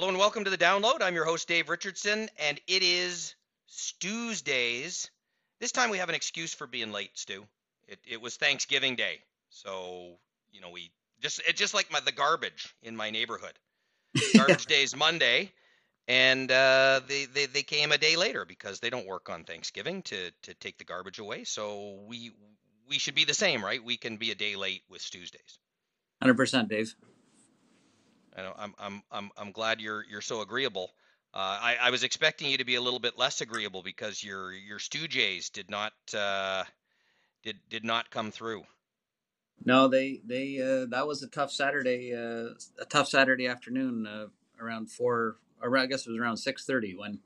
Hello and welcome to the download. I'm your host, Dave Richardson, and it is Tuesdays. This time we have an excuse for being late, Stu. It, it was Thanksgiving Day. So, you know, we just, it's just like my, the garbage in my neighborhood. Garbage Day is Monday, and uh, they, they, they came a day later because they don't work on Thanksgiving to, to take the garbage away. So we, we should be the same, right? We can be a day late with Tuesdays. 100%, Dave. I'm I'm I'm I'm glad you're you're so agreeable. Uh, I, I was expecting you to be a little bit less agreeable because your your Stu Jays did not uh, did did not come through. No, they they uh, that was a tough Saturday uh, a tough Saturday afternoon uh, around four or I guess it was around six thirty when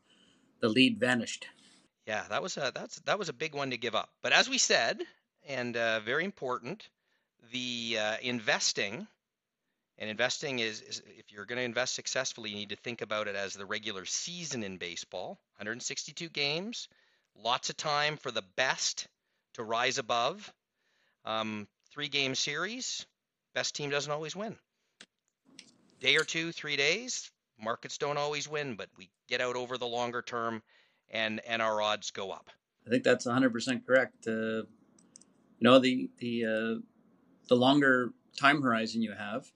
the lead vanished. Yeah, that was a that's that was a big one to give up. But as we said, and uh, very important, the investing and investing is, is if you're going to invest successfully, you need to think about it as the regular season in baseball 162 games, lots of time for the best to rise above. Um, three game series, best team doesn't always win. Day or two, three days, markets don't always win, but we get out over the longer term and, and our odds go up. I think that's 100% correct. Uh, you know, the, the, uh, the longer time horizon you have,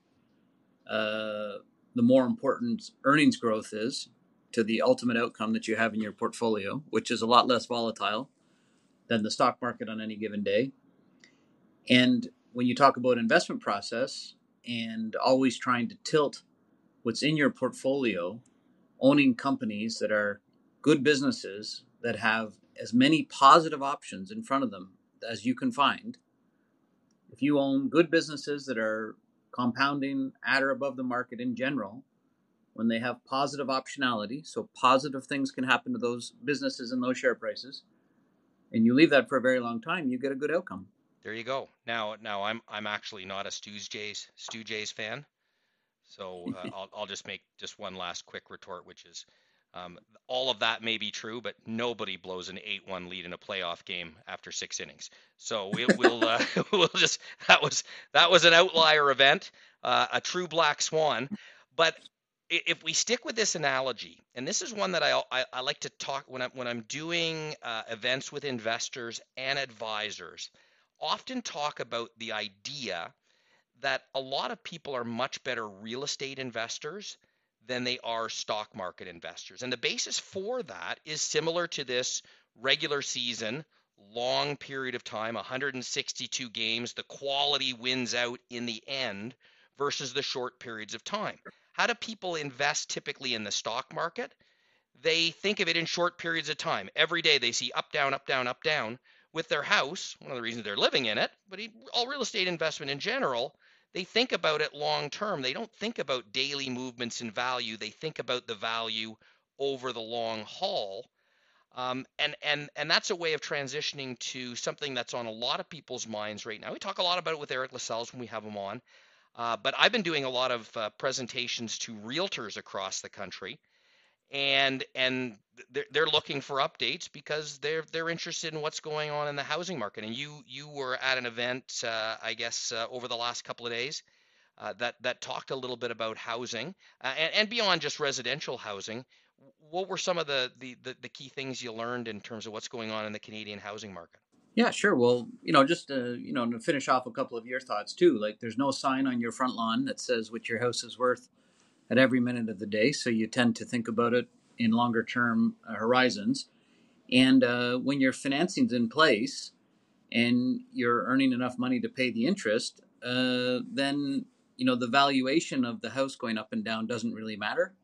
the more important earnings growth is to the ultimate outcome that you have in your portfolio, which is a lot less volatile than the stock market on any given day. And when you talk about investment process and always trying to tilt what's in your portfolio, owning companies that are good businesses that have as many positive options in front of them as you can find. If you own good businesses that are compounding at or above the market in general, when they have positive optionality, so positive things can happen to those businesses and those share prices, and you leave that for a very long time, you get a good outcome. There you go. Now, now I'm I'm actually not a Stu's Jays Stu Jays fan, so uh, I'll I'll just make just one last quick retort, which is um, all of that may be true, but nobody blows an eight-one lead in a playoff game after six innings. So we, will uh, we'll just that was that was an outlier event, uh, a true black swan. But if we stick with this analogy, and this is one that I I, I like to talk when I'm when I'm doing uh, events with investors and advisors, often talk about the idea that a lot of people are much better real estate investors than they are stock market investors. And the basis for that is similar to this regular season, long period of time, 162 games. The quality wins out in the end versus the short periods of time. How do people invest typically in the stock market? They think of it in short periods of time. Every day they see up, down, up, down, up, down. With their house, one of the reasons they're living in it, but all real estate investment in general, they think about it long term. They don't think about daily movements in value. They think about the value over the long haul. Um, and and and that's a way of transitioning to something that's on a lot of people's minds right now. We talk a lot about it with Eric Lascelles when we have him on, uh, but I've been doing a lot of uh, presentations to realtors across the country, and and they're, they're looking for updates because they're they're interested in what's going on in the housing market. And you you were at an event, uh, I guess, uh, over the last couple of days uh, that that talked a little bit about housing uh, and, and beyond just residential housing. What were some of the, the, the the key things you learned in terms of what's going on in the Canadian housing market? Yeah, sure. Well, you know, just to, you know, to finish off a couple of your thoughts too. Like, there's no sign on your front lawn that says what your house is worth at every minute of the day. So you tend to think about it in longer term uh, horizons. And uh, when your financing's in place and you're earning enough money to pay the interest, uh, then you know the valuation of the house going up and down doesn't really matter.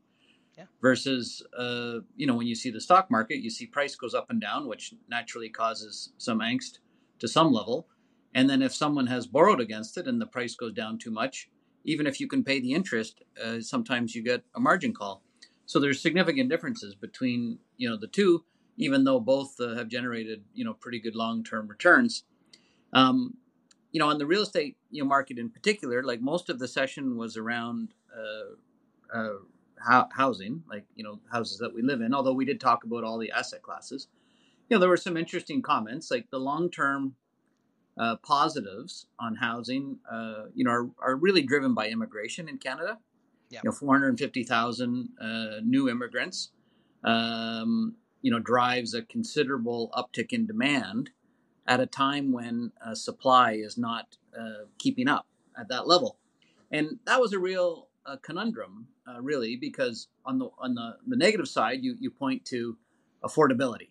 Yeah. Versus, uh, you know, when you see the stock market, you see price goes up and down, which naturally causes some angst to some level. And then if someone has borrowed against it and the price goes down too much, even if you can pay the interest, uh, sometimes you get a margin call. So there's significant differences between you know the two, even though both uh, have generated you know pretty good long-term returns. Um, you know, on the real estate you know market in particular, like most of the session was around uh, uh, housing, like you know houses that we live in. Although we did talk about all the asset classes, you know there were some interesting comments, like the long-term uh, positives on housing, uh, you know, are, are, really driven by immigration in Canada. you know 450,000 uh, new immigrants um, you know drives a considerable uptick in demand at a time when uh, supply is not uh, keeping up at that level. And that was a real uh, conundrum uh, really because on the on the, the negative side you you point to affordability.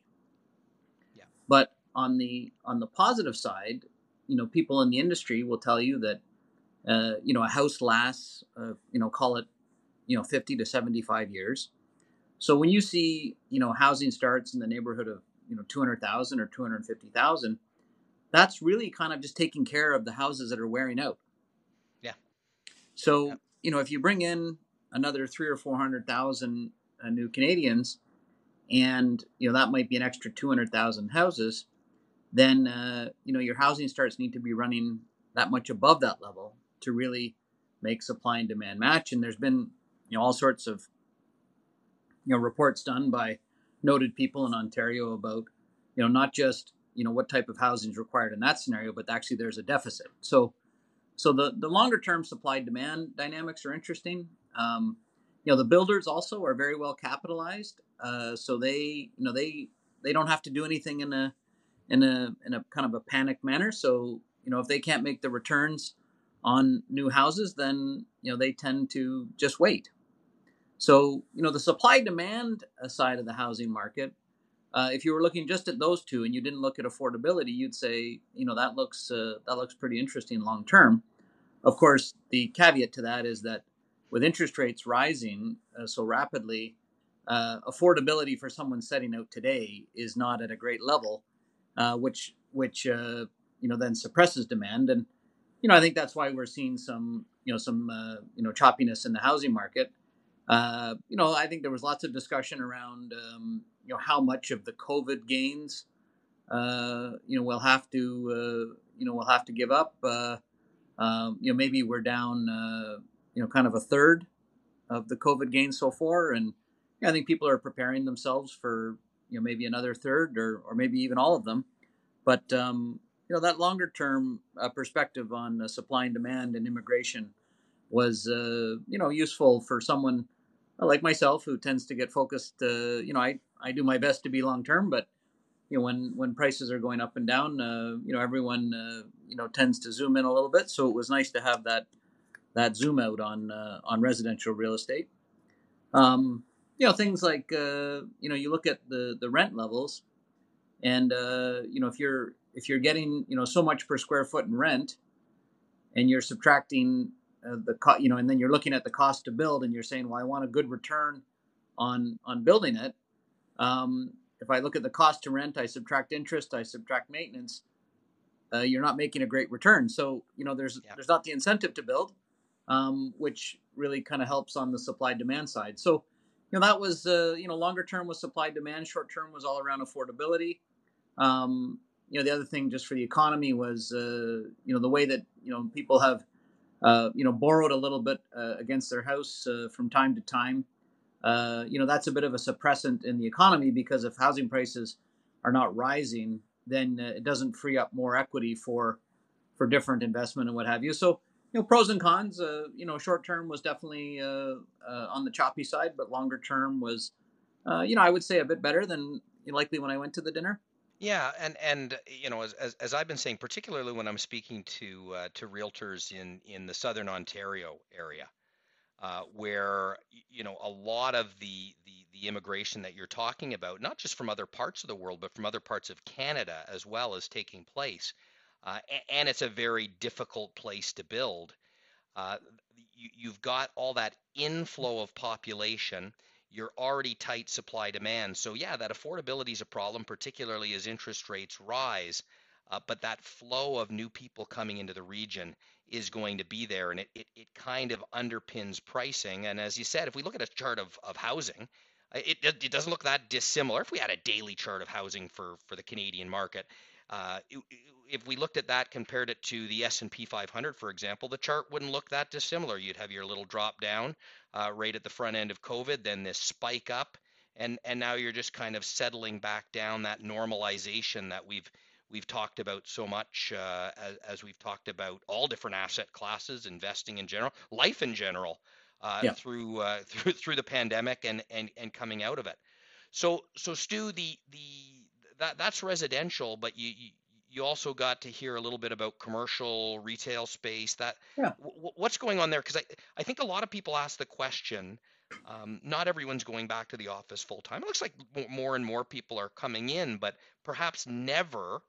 Yeah. But on the on the positive side you know people in the industry will tell you that uh, you know a house lasts uh, you know call it you know 50 to 75 years. So when you see you know housing starts in the neighborhood of you know 200,000 or 250,000 that's really kind of just taking care of the houses that are wearing out. Yeah. So yeah. you know if you bring in another 3 or 400,000 uh, new Canadians and you know that might be an extra 200,000 houses then uh, you know your housing starts need to be running that much above that level to really make supply and demand match. And there's been you know all sorts of you know reports done by noted people in Ontario about you know not just you know what type of housing is required in that scenario, but actually there's a deficit. So so the the longer term supply demand dynamics are interesting. Um, you know the builders also are very well capitalized, uh, so they you know they they don't have to do anything in a in a in a kind of a panic manner. So you know if they can't make the returns on new houses, then you know they tend to just wait. So you know the supply demand side of the housing market. Uh, if you were looking just at those two and you didn't look at affordability, you'd say you know that looks uh, that looks pretty interesting long term. Of course, the caveat to that is that with interest rates rising uh, so rapidly, uh, affordability for someone setting out today is not at a great level, uh, which which uh, you know then suppresses demand. And you know I think that's why we're seeing some you know some uh, you know choppiness in the housing market. Uh, you know I think there was lots of discussion around um, you know how much of the COVID gains uh, you know we'll have to you know we'll have to give up. Um, you know maybe we're down you know kind of a third of the COVID gains so far, and I think people are preparing themselves for you know maybe another third or or maybe even all of them. But um, you know that longer term uh, perspective on uh, supply and demand and immigration was uh, you know useful for someone like myself who tends to get focused. Uh, you know, I I do my best to be long term, but you know when when prices are going up and down, uh, you know everyone uh, you know tends to zoom in a little bit. So it was nice to have that that zoom out on on residential real estate. Um, you know things like you know you look at the the rent levels and uh, you know if you're if you're getting you know so much per square foot in rent and you're subtracting uh, the co- you know and then you're looking at the cost to build and you're saying well i want a good return on on building it. Um, if i look at the cost to rent i subtract interest i subtract maintenance uh, you're not making a great return. So you know there's yeah. there's not the incentive to build um, which really kind of helps on the supply demand side. So you know that was uh, you know longer term was supply demand short term was all around affordability um, you know, the other thing just for the economy was, uh, you know, the way that you know people have, uh, you know, borrowed a little bit uh, against their house uh, from time to time. Uh, you know, that's a bit of a suppressant in the economy because if housing prices are not rising, then uh, it doesn't free up more equity for for different investment and what have you. So, you know, pros and cons. you know, short term was definitely on the choppy side, but longer term was, you know, I would say a bit better than likely when I went to the dinner. Yeah, and and you know, as as, as I've been saying, particularly when I'm speaking to uh, to realtors in in the southern Ontario area, uh, where you know a lot of the, the the immigration that you're talking about, not just from other parts of the world, but from other parts of Canada as well, is taking place, uh, and it's a very difficult place to build. Uh, you, you've got all that inflow of population you're already tight supply demand. So yeah, that affordability is a problem, particularly as interest rates rise. Uh, but that flow of new people coming into the region is going to be there, and it, it, it kind of underpins pricing. And as you said, if we look at a chart of, of housing, it, it doesn't look that dissimilar. If we had a daily chart of housing for, for the Canadian market, uh, if we looked at that, compared it to the S&P 500, for example, the chart wouldn't look that dissimilar. You'd have your little drop down uh, right at the front end of COVID, then this spike up, and and now you're just kind of settling back down that normalization that we've we've talked about so much uh, as, as, we've talked about all different asset classes, investing in general, life in general. Uh, yeah. through uh, through through the pandemic and and and coming out of it. So so Stu, the the that that's residential, but you, you you also got to hear a little bit about commercial retail space. That yeah. w- what's going on there? Because I I think a lot of people ask the question. Um, not everyone's going back to the office full time. It looks like more and more people are coming in, but perhaps never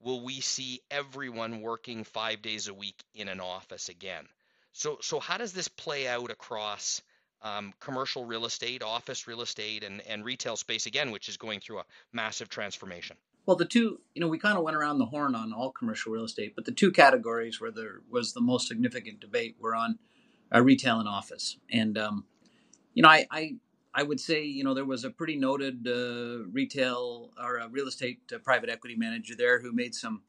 will we see everyone working five days a week in an office again. So so how does this play out across um, commercial real estate, office real estate, and and retail space again, which is going through a massive transformation? Well, the two, you know, we kind of went around the horn on all commercial real estate, but the two categories where there was the most significant debate were on uh, retail and office. And, um, you know, I, I, I, would say, you know, there was a pretty noted uh, retail or a real estate uh, private equity manager there who made some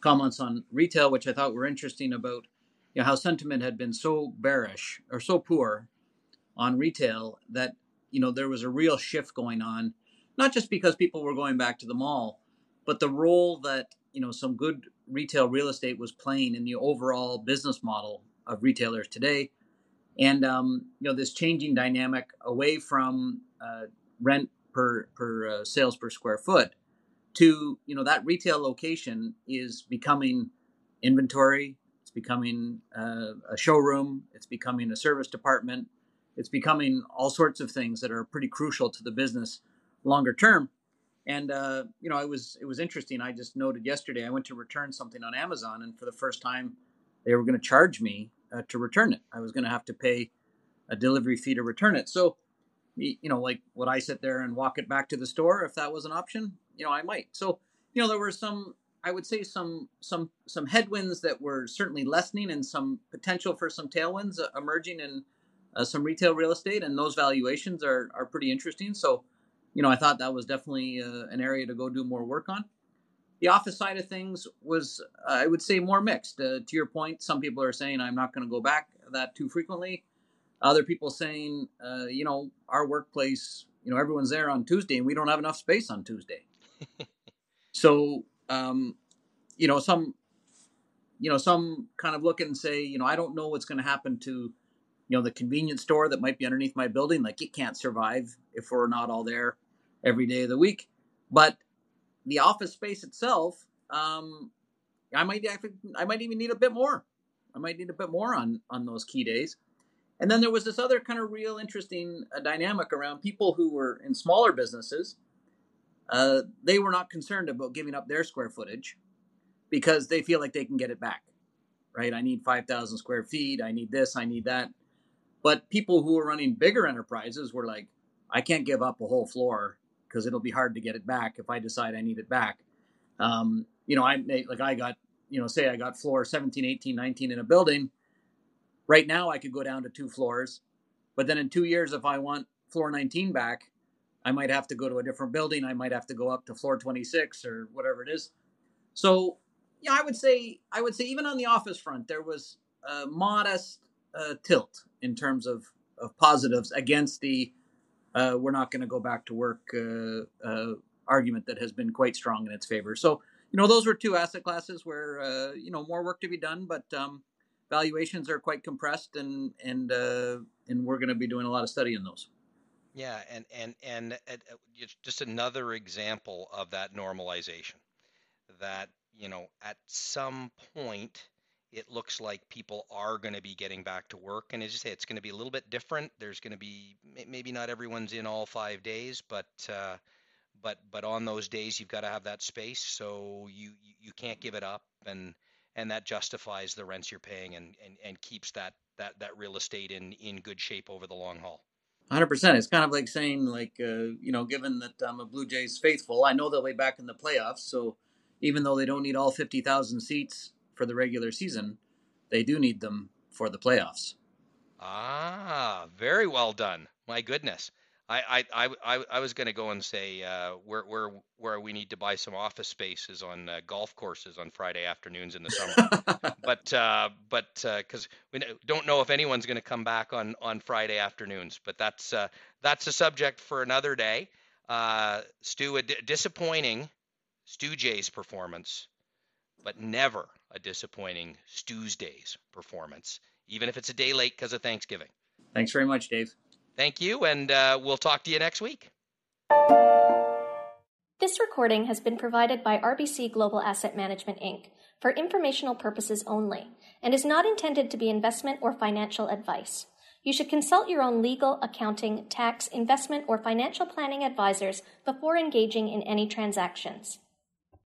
comments on retail, which I thought were interesting about, you know, how sentiment had been so bearish or so poor on retail that, you know, there was a real shift going on, not just because people were going back to the mall but the role that you know some good retail real estate was playing in the overall business model of retailers today, and um, you know this changing dynamic away from uh, rent per per uh, sales per square foot to you know that retail location is becoming inventory. Becoming uh, a showroom. It's becoming a service department. It's becoming all sorts of things that are pretty crucial to the business longer term. And uh, you know, it was it was interesting. I just noted yesterday I went to return something on Amazon, and for the first time, they were going to charge me uh, to return it. I was going to have to pay a delivery fee to return it. So, you know, like would I sit there and walk it back to the store if that was an option? You know, I might. So, you know, there were some I would say some some some headwinds that were certainly lessening, and some potential for some tailwinds uh, emerging in uh, some retail real estate, and those valuations are are pretty interesting. So you know, I thought that was definitely uh, an area to go do more work on. The office side of things was, uh, I would say, more mixed. Uh, to your point, some people are saying I'm not going to go back that too frequently. Other people saying, uh, you know, our workplace, you know, everyone's there on Tuesday and we don't have enough space on Tuesday. so, um, you know, some, you know, some kind of look and say, you know, I don't know what's going to happen to, you know, the convenience store that might be underneath my building. Like it can't survive if we're not all there every day of the week. But the office space itself, um, I might I might even need a bit more. I might need a bit more on on those key days. And then there was this other kind of real interesting uh, dynamic around people who were in smaller businesses. Uh, they were not concerned about giving up their square footage because they feel like they can get it back. Right? I need 5,000 square feet. I need this. I need that. But people who were running bigger enterprises were like, I can't give up a whole floor because it'll be hard to get it back if I decide I need it back. Um, you know, I like I got, you know, say I got floor 17, 18, 19 in a building. Right now, I could go down to two floors, but then in two years, if I want floor 19 back, I might have to go to a different building. I might have to go up to floor 26 or whatever it is. So, yeah, I would say I would say even on the office front, there was a modest uh, tilt in terms of of positives against the uh, we're not going to go back to work uh, uh, argument that has been quite strong in its favor. So, you know, those were two asset classes where, uh, you know, more work to be done, but um, valuations are quite compressed and, and, uh, and we're going to be doing a lot of study in those. Yeah. And, and, and just another example of that normalization that, you know, at some point, it looks like people are going to be getting back to work. And as you say, it's going to be a little bit different. There's going to be maybe not everyone's in all five days, but uh, but but on those days you've got to have that space, so you you can't give it up, and and that justifies the rents you're paying and and, and keeps that that that real estate in in good shape over the long haul. 100%. It's kind of like saying, like, uh, you know, given that I'm a Blue Jays faithful, I know they'll be back in the playoffs. So even though they don't need all 50,000 seats for the regular season, they do need them for the playoffs. Ah, very well done. My goodness. I I I, I was going to go and say uh, where where where we need to buy some office spaces on uh, golf courses on Friday afternoons in the summer, but uh, but because uh, we don't know if anyone's going to come back on on Friday afternoons, but that's uh, that's a subject for another day. Uh, Stu, a d- disappointing Stu J's performance, but never a disappointing Stu's Day's performance, even if it's a day late because of Thanksgiving. Thanks very much, Dave. Thank you, and uh, we'll talk to you next week. This recording has been provided by RBC Global Asset Management Inc. for informational purposes only and is not intended to be investment or financial advice. You should consult your own legal, accounting, tax, investment, or financial planning advisors before engaging in any transactions.